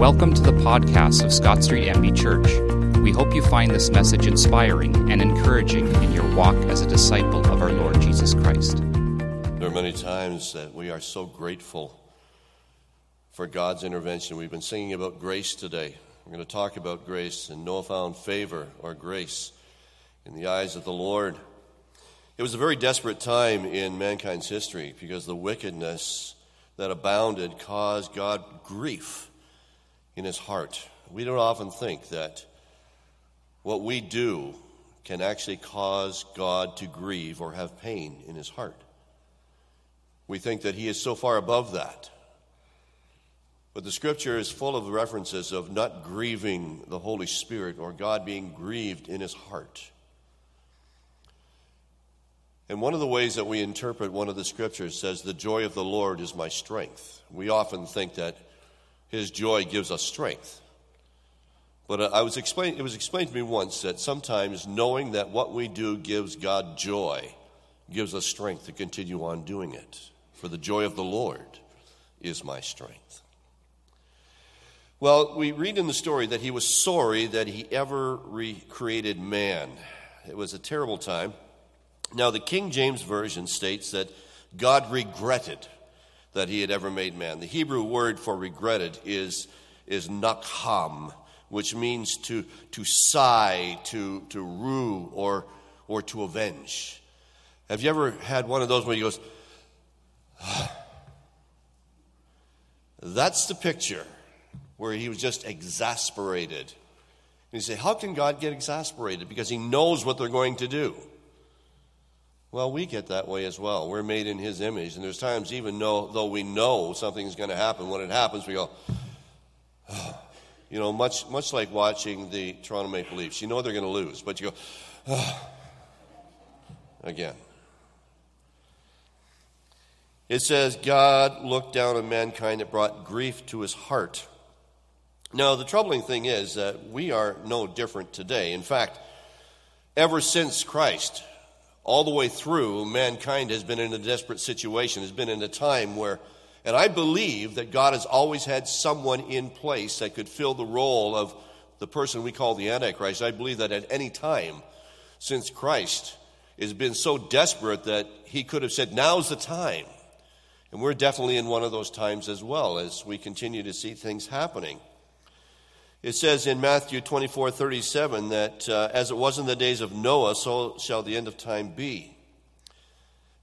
Welcome to the podcast of Scott Street MB Church. We hope you find this message inspiring and encouraging in your walk as a disciple of our Lord Jesus Christ. There are many times that we are so grateful for God's intervention. We've been singing about grace today. We're going to talk about grace and Noah found favor or grace in the eyes of the Lord. It was a very desperate time in mankind's history because the wickedness that abounded caused God grief in his heart. We don't often think that what we do can actually cause God to grieve or have pain in his heart. We think that he is so far above that. But the scripture is full of references of not grieving the Holy Spirit or God being grieved in his heart. And one of the ways that we interpret one of the scriptures says, The joy of the Lord is my strength. We often think that his joy gives us strength. But uh, I was explained, it was explained to me once that sometimes knowing that what we do gives God joy gives us strength to continue on doing it. For the joy of the Lord is my strength. Well, we read in the story that he was sorry that he ever recreated man. It was a terrible time. Now, the King James Version states that God regretted that he had ever made man. The Hebrew word for regretted is, is nakham, which means to, to sigh, to, to rue, or, or to avenge. Have you ever had one of those where he goes, That's the picture where he was just exasperated. And you say, How can God get exasperated? Because he knows what they're going to do. Well, we get that way as well. We're made in His image, and there's times, even though, though we know something's going to happen, when it happens, we go, oh. you know, much much like watching the Toronto Maple Leafs. You know they're going to lose, but you go, oh. again. It says, God looked down on mankind and brought grief to his heart. Now, the troubling thing is that we are no different today. In fact, ever since Christ, all the way through, mankind has been in a desperate situation, has been in a time where, and I believe that God has always had someone in place that could fill the role of the person we call the Antichrist. I believe that at any time since Christ has been so desperate that he could have said, Now's the time. And we're definitely in one of those times as well as we continue to see things happening. It says in Matthew 24 37 that uh, as it was in the days of Noah, so shall the end of time be.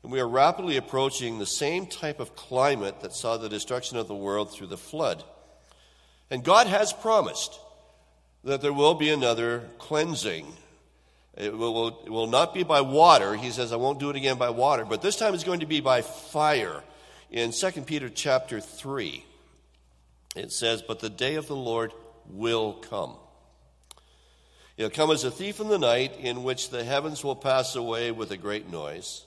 And we are rapidly approaching the same type of climate that saw the destruction of the world through the flood. And God has promised that there will be another cleansing. It will, it will not be by water. He says, I won't do it again by water, but this time it's going to be by fire. In 2 Peter chapter 3, it says, But the day of the Lord will come. He'll come as a thief in the night, in which the heavens will pass away with a great noise,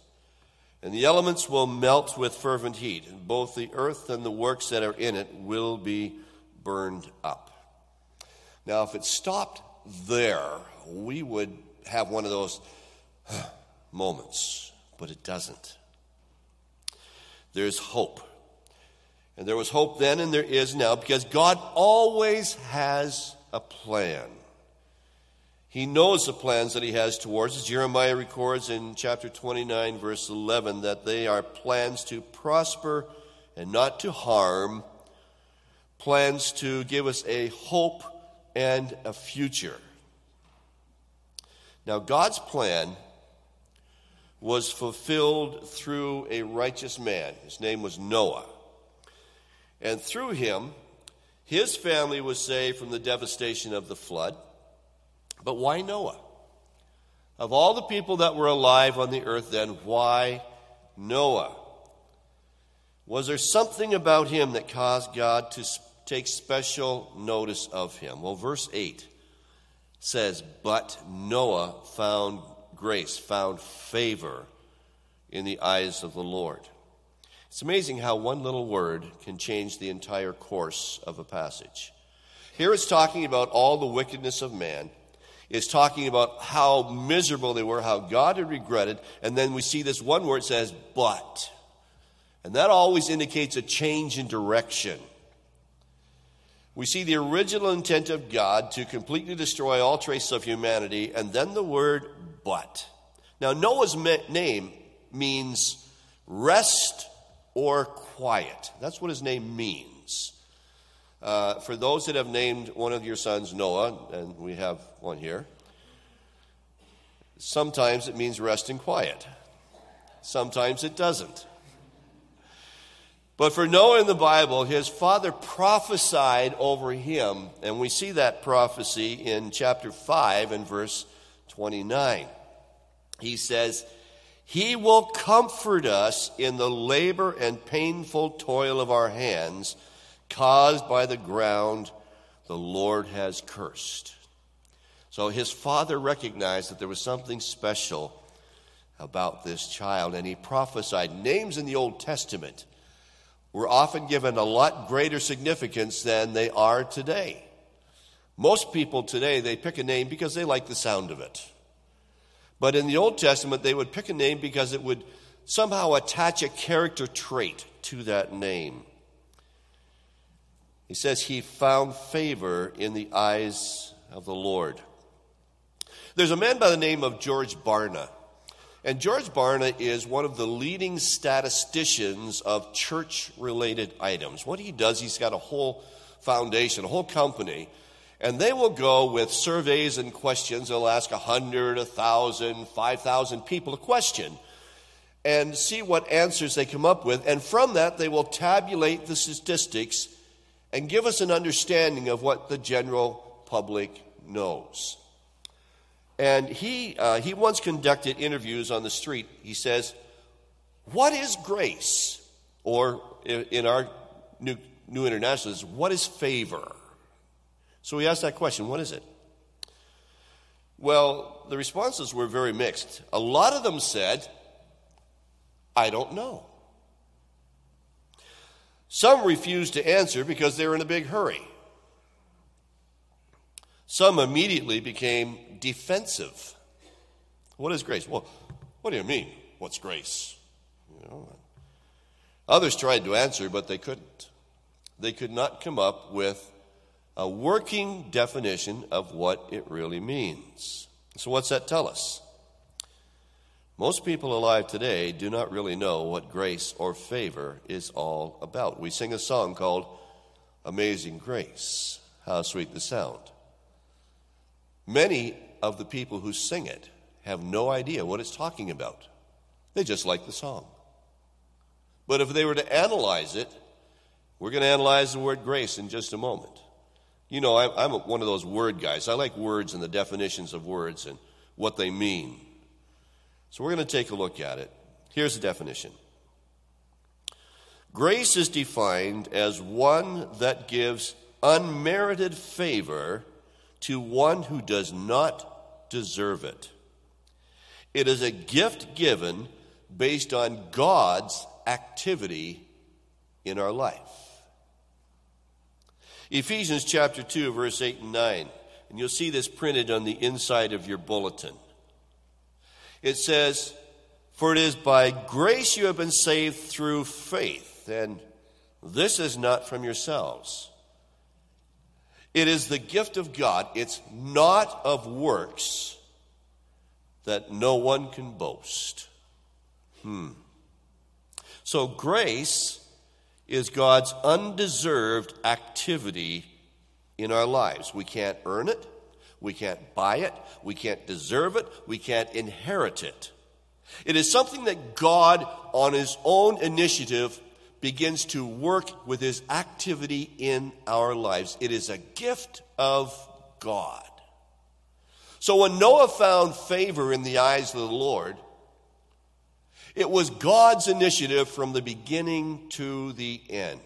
and the elements will melt with fervent heat, and both the earth and the works that are in it will be burned up. Now, if it stopped there, we would have one of those moments, but it doesn't. There's hope. And there was hope then and there is now because God always has a plan. He knows the plans that he has towards us. Jeremiah records in chapter 29, verse 11, that they are plans to prosper and not to harm, plans to give us a hope and a future. Now, God's plan was fulfilled through a righteous man. His name was Noah. And through him, his family was saved from the devastation of the flood. But why Noah? Of all the people that were alive on the earth then, why Noah? Was there something about him that caused God to take special notice of him? Well, verse 8 says, But Noah found grace, found favor in the eyes of the Lord. It's amazing how one little word can change the entire course of a passage. Here it's talking about all the wickedness of man. It's talking about how miserable they were, how God had regretted, and then we see this one word says, but. And that always indicates a change in direction. we see the original intent of God to completely destroy all traces of humanity, and then the word but. Now, Noah's name means rest or quiet. That's what his name means. Uh, for those that have named one of your sons Noah, and we have one here, sometimes it means rest and quiet. Sometimes it doesn't. But for Noah in the Bible, his father prophesied over him, and we see that prophecy in chapter 5 and verse 29. He says, He will comfort us in the labor and painful toil of our hands caused by the ground the Lord has cursed. So his father recognized that there was something special about this child, and he prophesied names in the Old Testament were often given a lot greater significance than they are today. Most people today, they pick a name because they like the sound of it. But in the Old Testament, they would pick a name because it would somehow attach a character trait to that name. He says he found favor in the eyes of the Lord. There's a man by the name of George Barna. And George Barna is one of the leading statisticians of church related items. What he does, he's got a whole foundation, a whole company, and they will go with surveys and questions. They'll ask 100, 1,000, 5,000 people a question and see what answers they come up with. And from that, they will tabulate the statistics and give us an understanding of what the general public knows. And he, uh, he once conducted interviews on the street. He says, What is grace? Or in our New, New International, what is favor? So we asked that question what is it? Well, the responses were very mixed. A lot of them said, I don't know. Some refused to answer because they were in a big hurry. Some immediately became defensive. What is grace? Well, what do you mean? What's grace? You know, others tried to answer, but they couldn't. They could not come up with a working definition of what it really means. So, what's that tell us? Most people alive today do not really know what grace or favor is all about. We sing a song called Amazing Grace. How sweet the sound. Many of the people who sing it have no idea what it's talking about. They just like the song. But if they were to analyze it, we're going to analyze the word grace in just a moment. You know, I'm one of those word guys. I like words and the definitions of words and what they mean. So we're going to take a look at it. Here's the definition Grace is defined as one that gives unmerited favor to one who does not deserve it. It is a gift given based on God's activity in our life. Ephesians chapter 2, verse 8 and 9. And you'll see this printed on the inside of your bulletin. It says, For it is by grace you have been saved through faith, and this is not from yourselves. It is the gift of God. It's not of works that no one can boast. Hmm. So grace is God's undeserved activity in our lives. We can't earn it, we can't buy it, we can't deserve it, we can't inherit it. It is something that God, on His own initiative, begins to work with his activity in our lives. It is a gift of God. So when Noah found favor in the eyes of the Lord, it was God's initiative from the beginning to the end.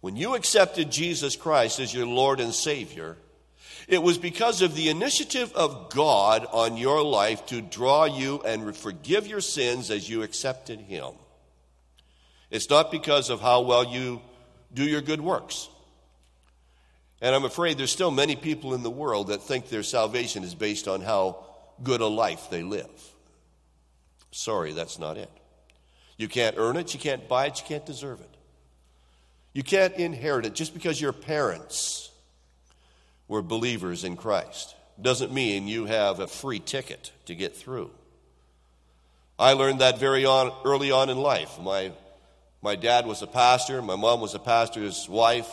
When you accepted Jesus Christ as your Lord and Savior, it was because of the initiative of God on your life to draw you and forgive your sins as you accepted Him. It's not because of how well you do your good works. And I'm afraid there's still many people in the world that think their salvation is based on how good a life they live. Sorry, that's not it. You can't earn it, you can't buy it, you can't deserve it. You can't inherit it just because your parents were believers in Christ. Doesn't mean you have a free ticket to get through. I learned that very on, early on in life. My, my dad was a pastor, my mom was a pastor's wife.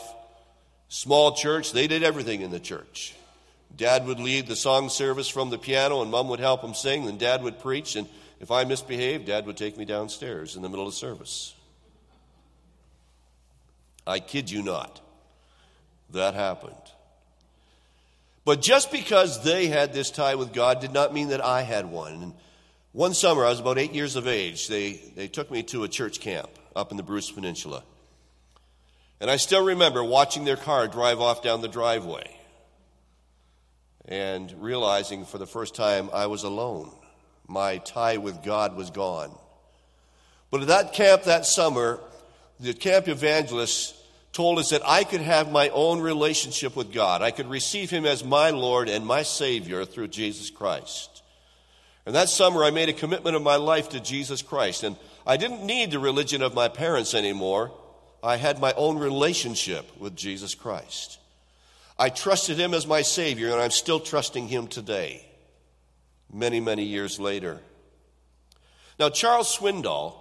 Small church, they did everything in the church. Dad would lead the song service from the piano, and mom would help him sing, and dad would preach. And if I misbehaved, dad would take me downstairs in the middle of service. I kid you not. That happened. But just because they had this tie with God did not mean that I had one. And one summer, I was about eight years of age, they, they took me to a church camp up in the Bruce Peninsula. And I still remember watching their car drive off down the driveway and realizing for the first time I was alone. My tie with God was gone. But at that camp that summer, the camp evangelist told us that I could have my own relationship with God. I could receive Him as my Lord and my Savior through Jesus Christ. And that summer, I made a commitment of my life to Jesus Christ. And I didn't need the religion of my parents anymore. I had my own relationship with Jesus Christ. I trusted Him as my Savior, and I'm still trusting Him today, many, many years later. Now, Charles Swindoll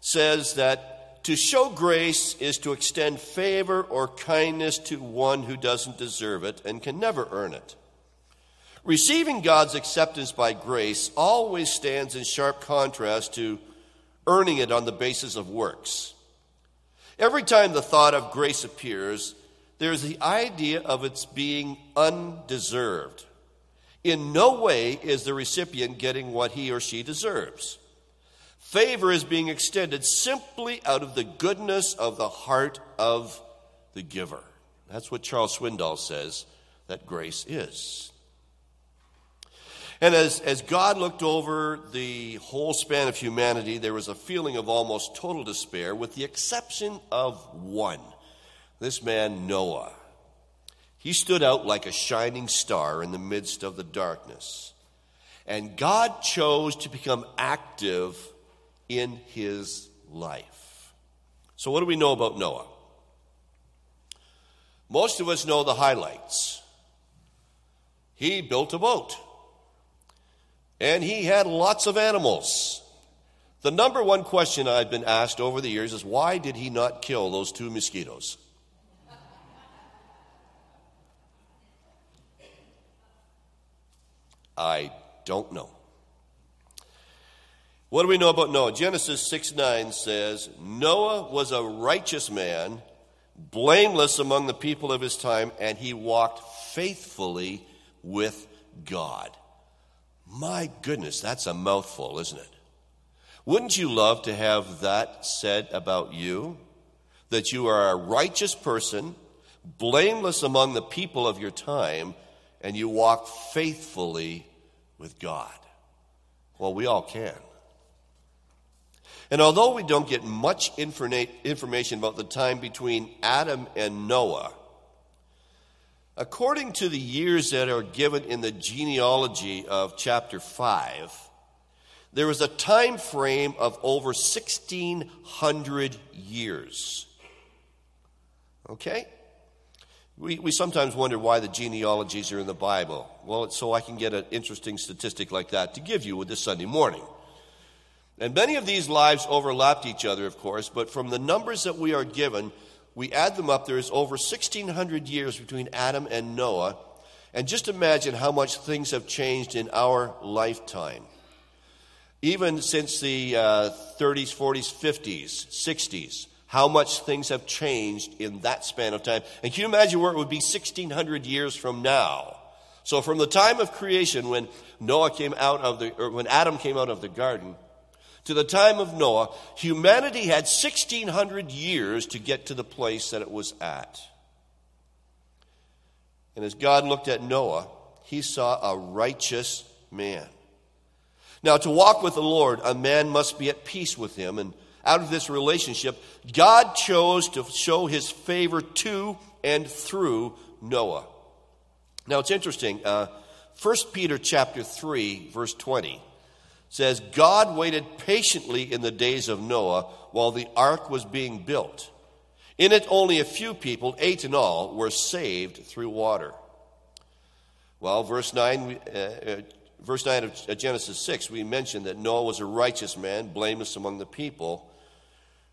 says that to show grace is to extend favor or kindness to one who doesn't deserve it and can never earn it. Receiving God's acceptance by grace always stands in sharp contrast to earning it on the basis of works. Every time the thought of grace appears, there's the idea of its being undeserved. In no way is the recipient getting what he or she deserves. Favor is being extended simply out of the goodness of the heart of the giver. That's what Charles Swindoll says that grace is. And as, as God looked over the whole span of humanity, there was a feeling of almost total despair, with the exception of one this man, Noah. He stood out like a shining star in the midst of the darkness. And God chose to become active in his life. So, what do we know about Noah? Most of us know the highlights. He built a boat and he had lots of animals. The number one question I've been asked over the years is why did he not kill those two mosquitoes? I don't know. What do we know about Noah? Genesis 6 9 says, Noah was a righteous man, blameless among the people of his time, and he walked faithfully with God. My goodness, that's a mouthful, isn't it? Wouldn't you love to have that said about you? That you are a righteous person, blameless among the people of your time, and you walk faithfully with God? Well, we all can. And although we don't get much information about the time between Adam and Noah, According to the years that are given in the genealogy of chapter 5, there is a time frame of over 1600 years. Okay? We, we sometimes wonder why the genealogies are in the Bible. Well, it's so I can get an interesting statistic like that to give you with this Sunday morning. And many of these lives overlapped each other, of course, but from the numbers that we are given, we add them up, there is over 1,600 years between Adam and Noah. And just imagine how much things have changed in our lifetime. Even since the uh, 30s, 40s, 50s, 60s, how much things have changed in that span of time. And can you imagine where it would be 1,600 years from now? So, from the time of creation, when Noah came out of the, or when Adam came out of the garden, to the time of Noah, humanity had 1,600 years to get to the place that it was at. And as God looked at Noah, he saw a righteous man. Now, to walk with the Lord, a man must be at peace with him. And out of this relationship, God chose to show his favor to and through Noah. Now, it's interesting. Uh, 1 Peter chapter 3, verse 20 says God waited patiently in the days of Noah while the ark was being built. In it, only a few people, eight in all, were saved through water. Well, verse 9, uh, uh, verse 9 of Genesis 6, we mentioned that Noah was a righteous man, blameless among the people,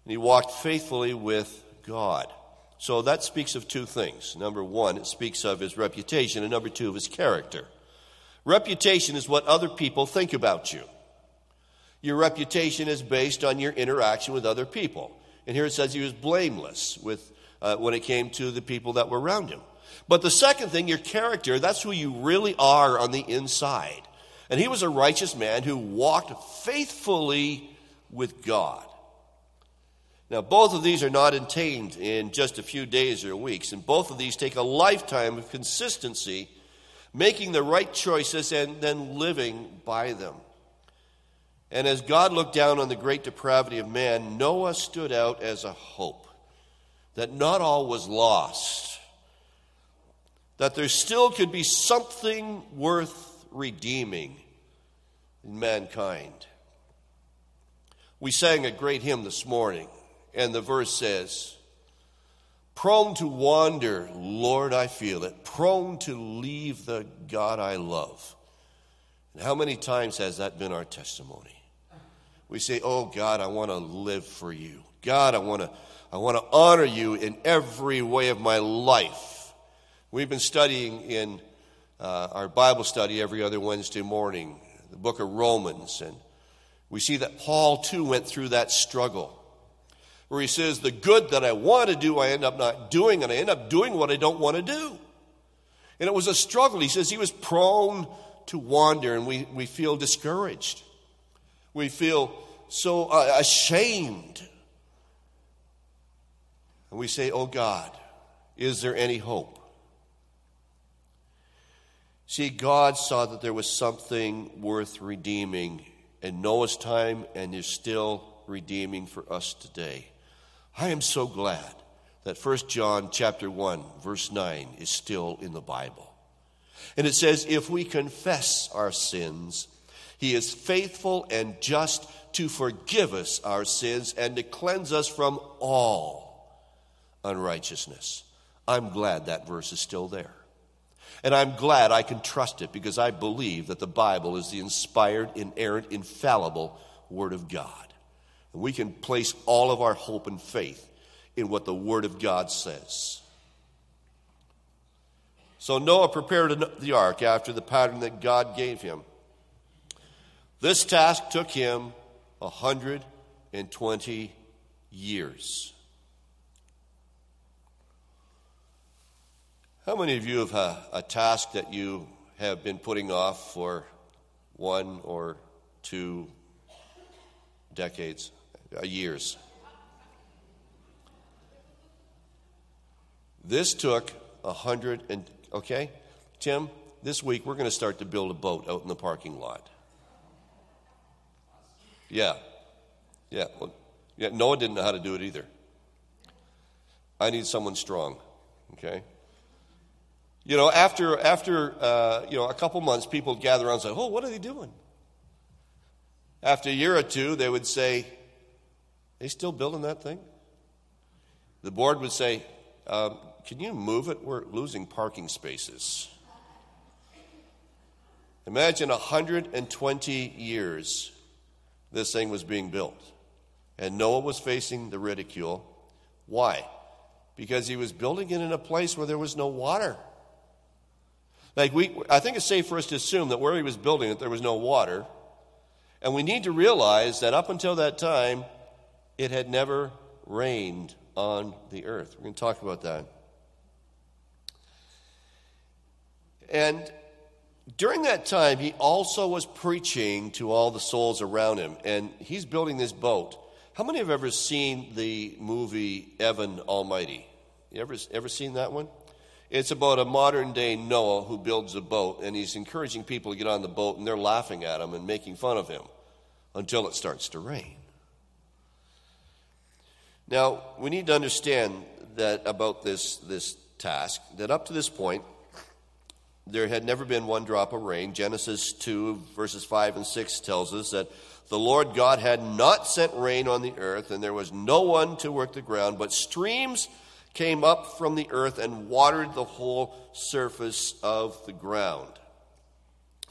and he walked faithfully with God. So that speaks of two things. Number one, it speaks of his reputation, and number two, of his character. Reputation is what other people think about you. Your reputation is based on your interaction with other people. And here it says he was blameless with, uh, when it came to the people that were around him. But the second thing, your character, that's who you really are on the inside. And he was a righteous man who walked faithfully with God. Now, both of these are not attained in just a few days or weeks, and both of these take a lifetime of consistency, making the right choices and then living by them. And as God looked down on the great depravity of man, Noah stood out as a hope that not all was lost, that there still could be something worth redeeming in mankind. We sang a great hymn this morning, and the verse says, Prone to wander, Lord, I feel it, prone to leave the God I love. And how many times has that been our testimony? we say, Oh God, I want to live for you. God, I want to, I want to honor you in every way of my life. We've been studying in uh, our Bible study every other Wednesday morning, the book of Romans, and we see that Paul too went through that struggle where he says, The good that I want to do, I end up not doing, and I end up doing what I don't want to do. And it was a struggle. He says he was prone to wander, and we, we feel discouraged. We feel so uh, ashamed. And we say, Oh God, is there any hope? See, God saw that there was something worth redeeming in Noah's time and is still redeeming for us today. I am so glad that 1 John chapter 1 verse 9 is still in the Bible. And it says if we confess our sins, he is faithful and just to forgive us our sins and to cleanse us from all unrighteousness. I'm glad that verse is still there. And I'm glad I can trust it because I believe that the Bible is the inspired, inerrant, infallible Word of God. And we can place all of our hope and faith in what the Word of God says. So Noah prepared the ark after the pattern that God gave him. This task took him 120 years. How many of you have a, a task that you have been putting off for one or two decades, uh, years? This took a hundred and okay, Tim. This week we're going to start to build a boat out in the parking lot. Yeah. Yeah. Well, yeah. Noah didn't know how to do it either. I need someone strong. Okay. You know, after after uh, you know a couple months, people gather around and say, "Oh, what are they doing?" After a year or two, they would say, "They still building that thing?" The board would say, um, "Can you move it? We're losing parking spaces." Imagine 120 years this thing was being built. And Noah was facing the ridicule. Why? Because he was building it in a place where there was no water. Like we, I think it's safe for us to assume that where he was building it, there was no water. And we need to realize that up until that time, it had never rained on the earth. We're going to talk about that. And during that time, he also was preaching to all the souls around him, and he's building this boat. How many have ever seen the movie Evan Almighty? You ever, ever seen that one? It's about a modern day Noah who builds a boat, and he's encouraging people to get on the boat, and they're laughing at him and making fun of him until it starts to rain. Now, we need to understand that about this, this task, that up to this point, there had never been one drop of rain. Genesis 2, verses 5 and 6 tells us that the Lord God had not sent rain on the earth, and there was no one to work the ground, but streams came up from the earth and watered the whole surface of the ground.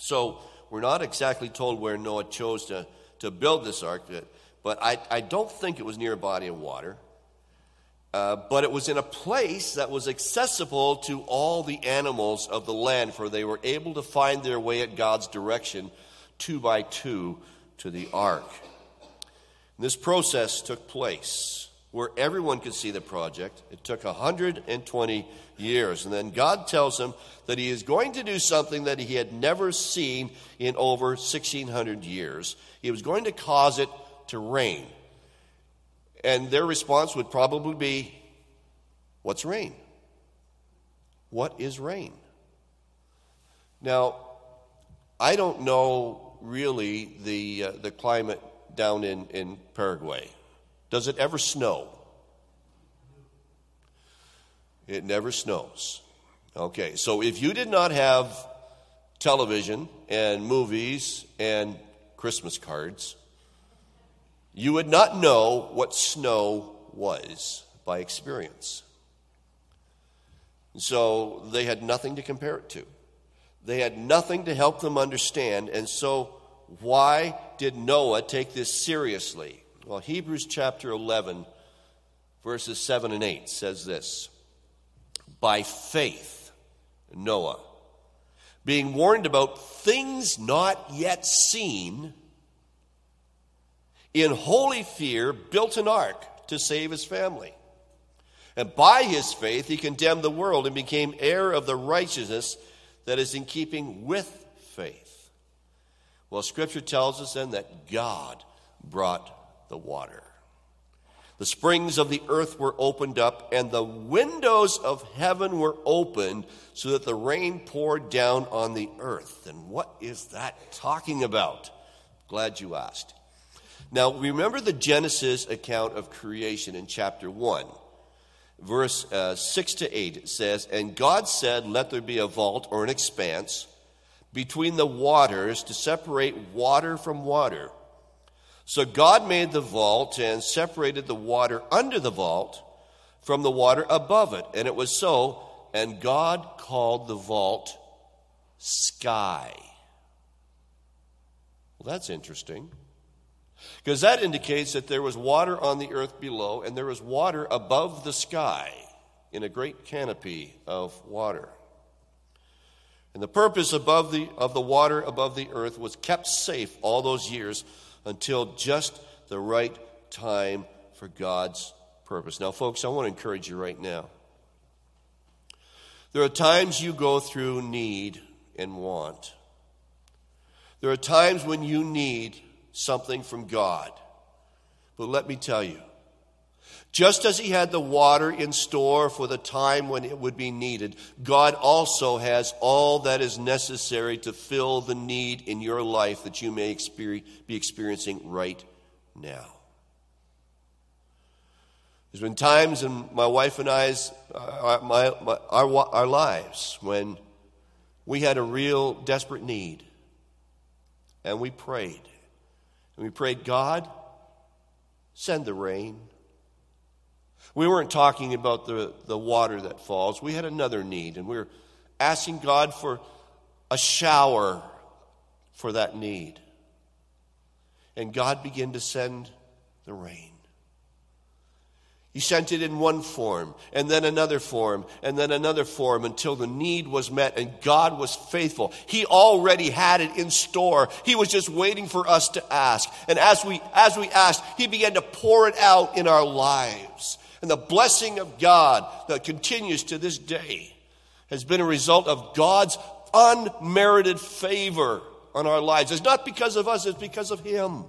So, we're not exactly told where Noah chose to, to build this ark, but I, I don't think it was near a body of water. Uh, but it was in a place that was accessible to all the animals of the land, for they were able to find their way at God's direction, two by two, to the ark. And this process took place where everyone could see the project. It took 120 years. And then God tells him that he is going to do something that he had never seen in over 1,600 years. He was going to cause it to rain. And their response would probably be, What's rain? What is rain? Now, I don't know really the, uh, the climate down in, in Paraguay. Does it ever snow? It never snows. Okay, so if you did not have television and movies and Christmas cards, you would not know what snow was by experience. So they had nothing to compare it to. They had nothing to help them understand. And so, why did Noah take this seriously? Well, Hebrews chapter 11, verses 7 and 8 says this By faith, Noah, being warned about things not yet seen, in holy fear, built an ark to save his family. And by his faith, he condemned the world and became heir of the righteousness that is in keeping with faith. Well, Scripture tells us then that God brought the water. The springs of the earth were opened up, and the windows of heaven were opened so that the rain poured down on the earth. And what is that talking about? Glad you asked. Now, remember the Genesis account of creation in chapter 1. Verse uh, 6 to 8 it says, And God said, Let there be a vault or an expanse between the waters to separate water from water. So God made the vault and separated the water under the vault from the water above it. And it was so. And God called the vault sky. Well, that's interesting. Because that indicates that there was water on the earth below and there was water above the sky in a great canopy of water. And the purpose above the, of the water above the earth was kept safe all those years until just the right time for God's purpose. Now, folks, I want to encourage you right now. There are times you go through need and want. There are times when you need something from God. But let me tell you, just as He had the water in store for the time when it would be needed, God also has all that is necessary to fill the need in your life that you may be experiencing right now. There's been times in my wife and I's uh, my, my, our, our lives when we had a real desperate need, and we prayed. And we prayed, God, send the rain. We weren't talking about the, the water that falls. We had another need, and we were asking God for a shower for that need. And God began to send the rain. He sent it in one form, and then another form, and then another form until the need was met, and God was faithful. He already had it in store. He was just waiting for us to ask. And as we, as we asked, He began to pour it out in our lives. And the blessing of God that continues to this day has been a result of God's unmerited favor on our lives. It's not because of us, it's because of Him.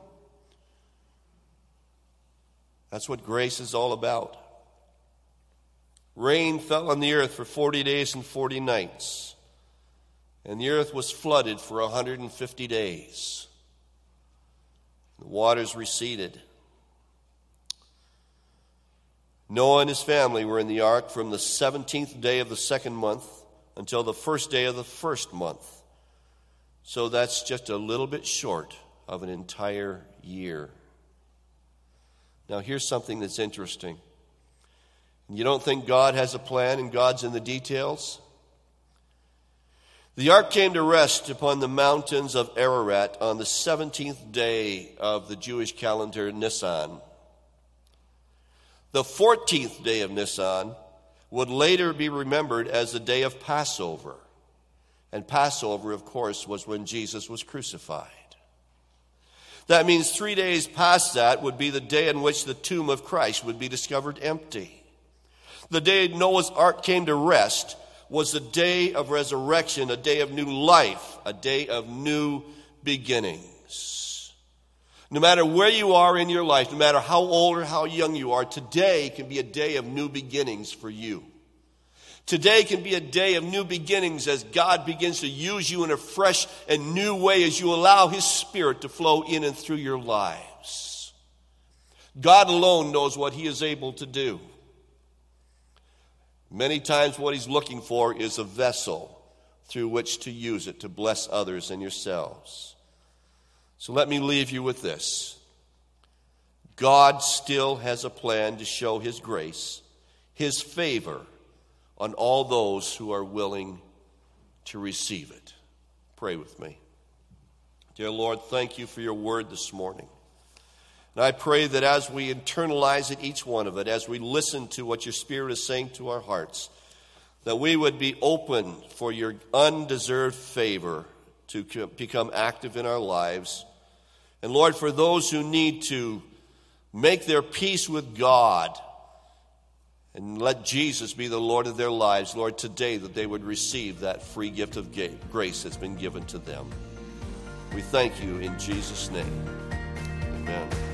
That's what grace is all about. Rain fell on the earth for 40 days and 40 nights, and the earth was flooded for 150 days. The waters receded. Noah and his family were in the ark from the 17th day of the second month until the first day of the first month. So that's just a little bit short of an entire year. Now, here's something that's interesting. You don't think God has a plan and God's in the details? The ark came to rest upon the mountains of Ararat on the 17th day of the Jewish calendar Nisan. The 14th day of Nisan would later be remembered as the day of Passover. And Passover, of course, was when Jesus was crucified. That means three days past that would be the day in which the tomb of Christ would be discovered empty. The day Noah's ark came to rest was the day of resurrection, a day of new life, a day of new beginnings. No matter where you are in your life, no matter how old or how young you are, today can be a day of new beginnings for you. Today can be a day of new beginnings as God begins to use you in a fresh and new way as you allow His Spirit to flow in and through your lives. God alone knows what He is able to do. Many times, what He's looking for is a vessel through which to use it to bless others and yourselves. So let me leave you with this God still has a plan to show His grace, His favor on all those who are willing to receive it. Pray with me. Dear Lord, thank you for your word this morning. And I pray that as we internalize it, each one of it, as we listen to what your Spirit is saying to our hearts, that we would be open for your undeserved favor to become active in our lives. And Lord, for those who need to make their peace with God, and let Jesus be the Lord of their lives, Lord, today that they would receive that free gift of grace that's been given to them. We thank you in Jesus' name. Amen.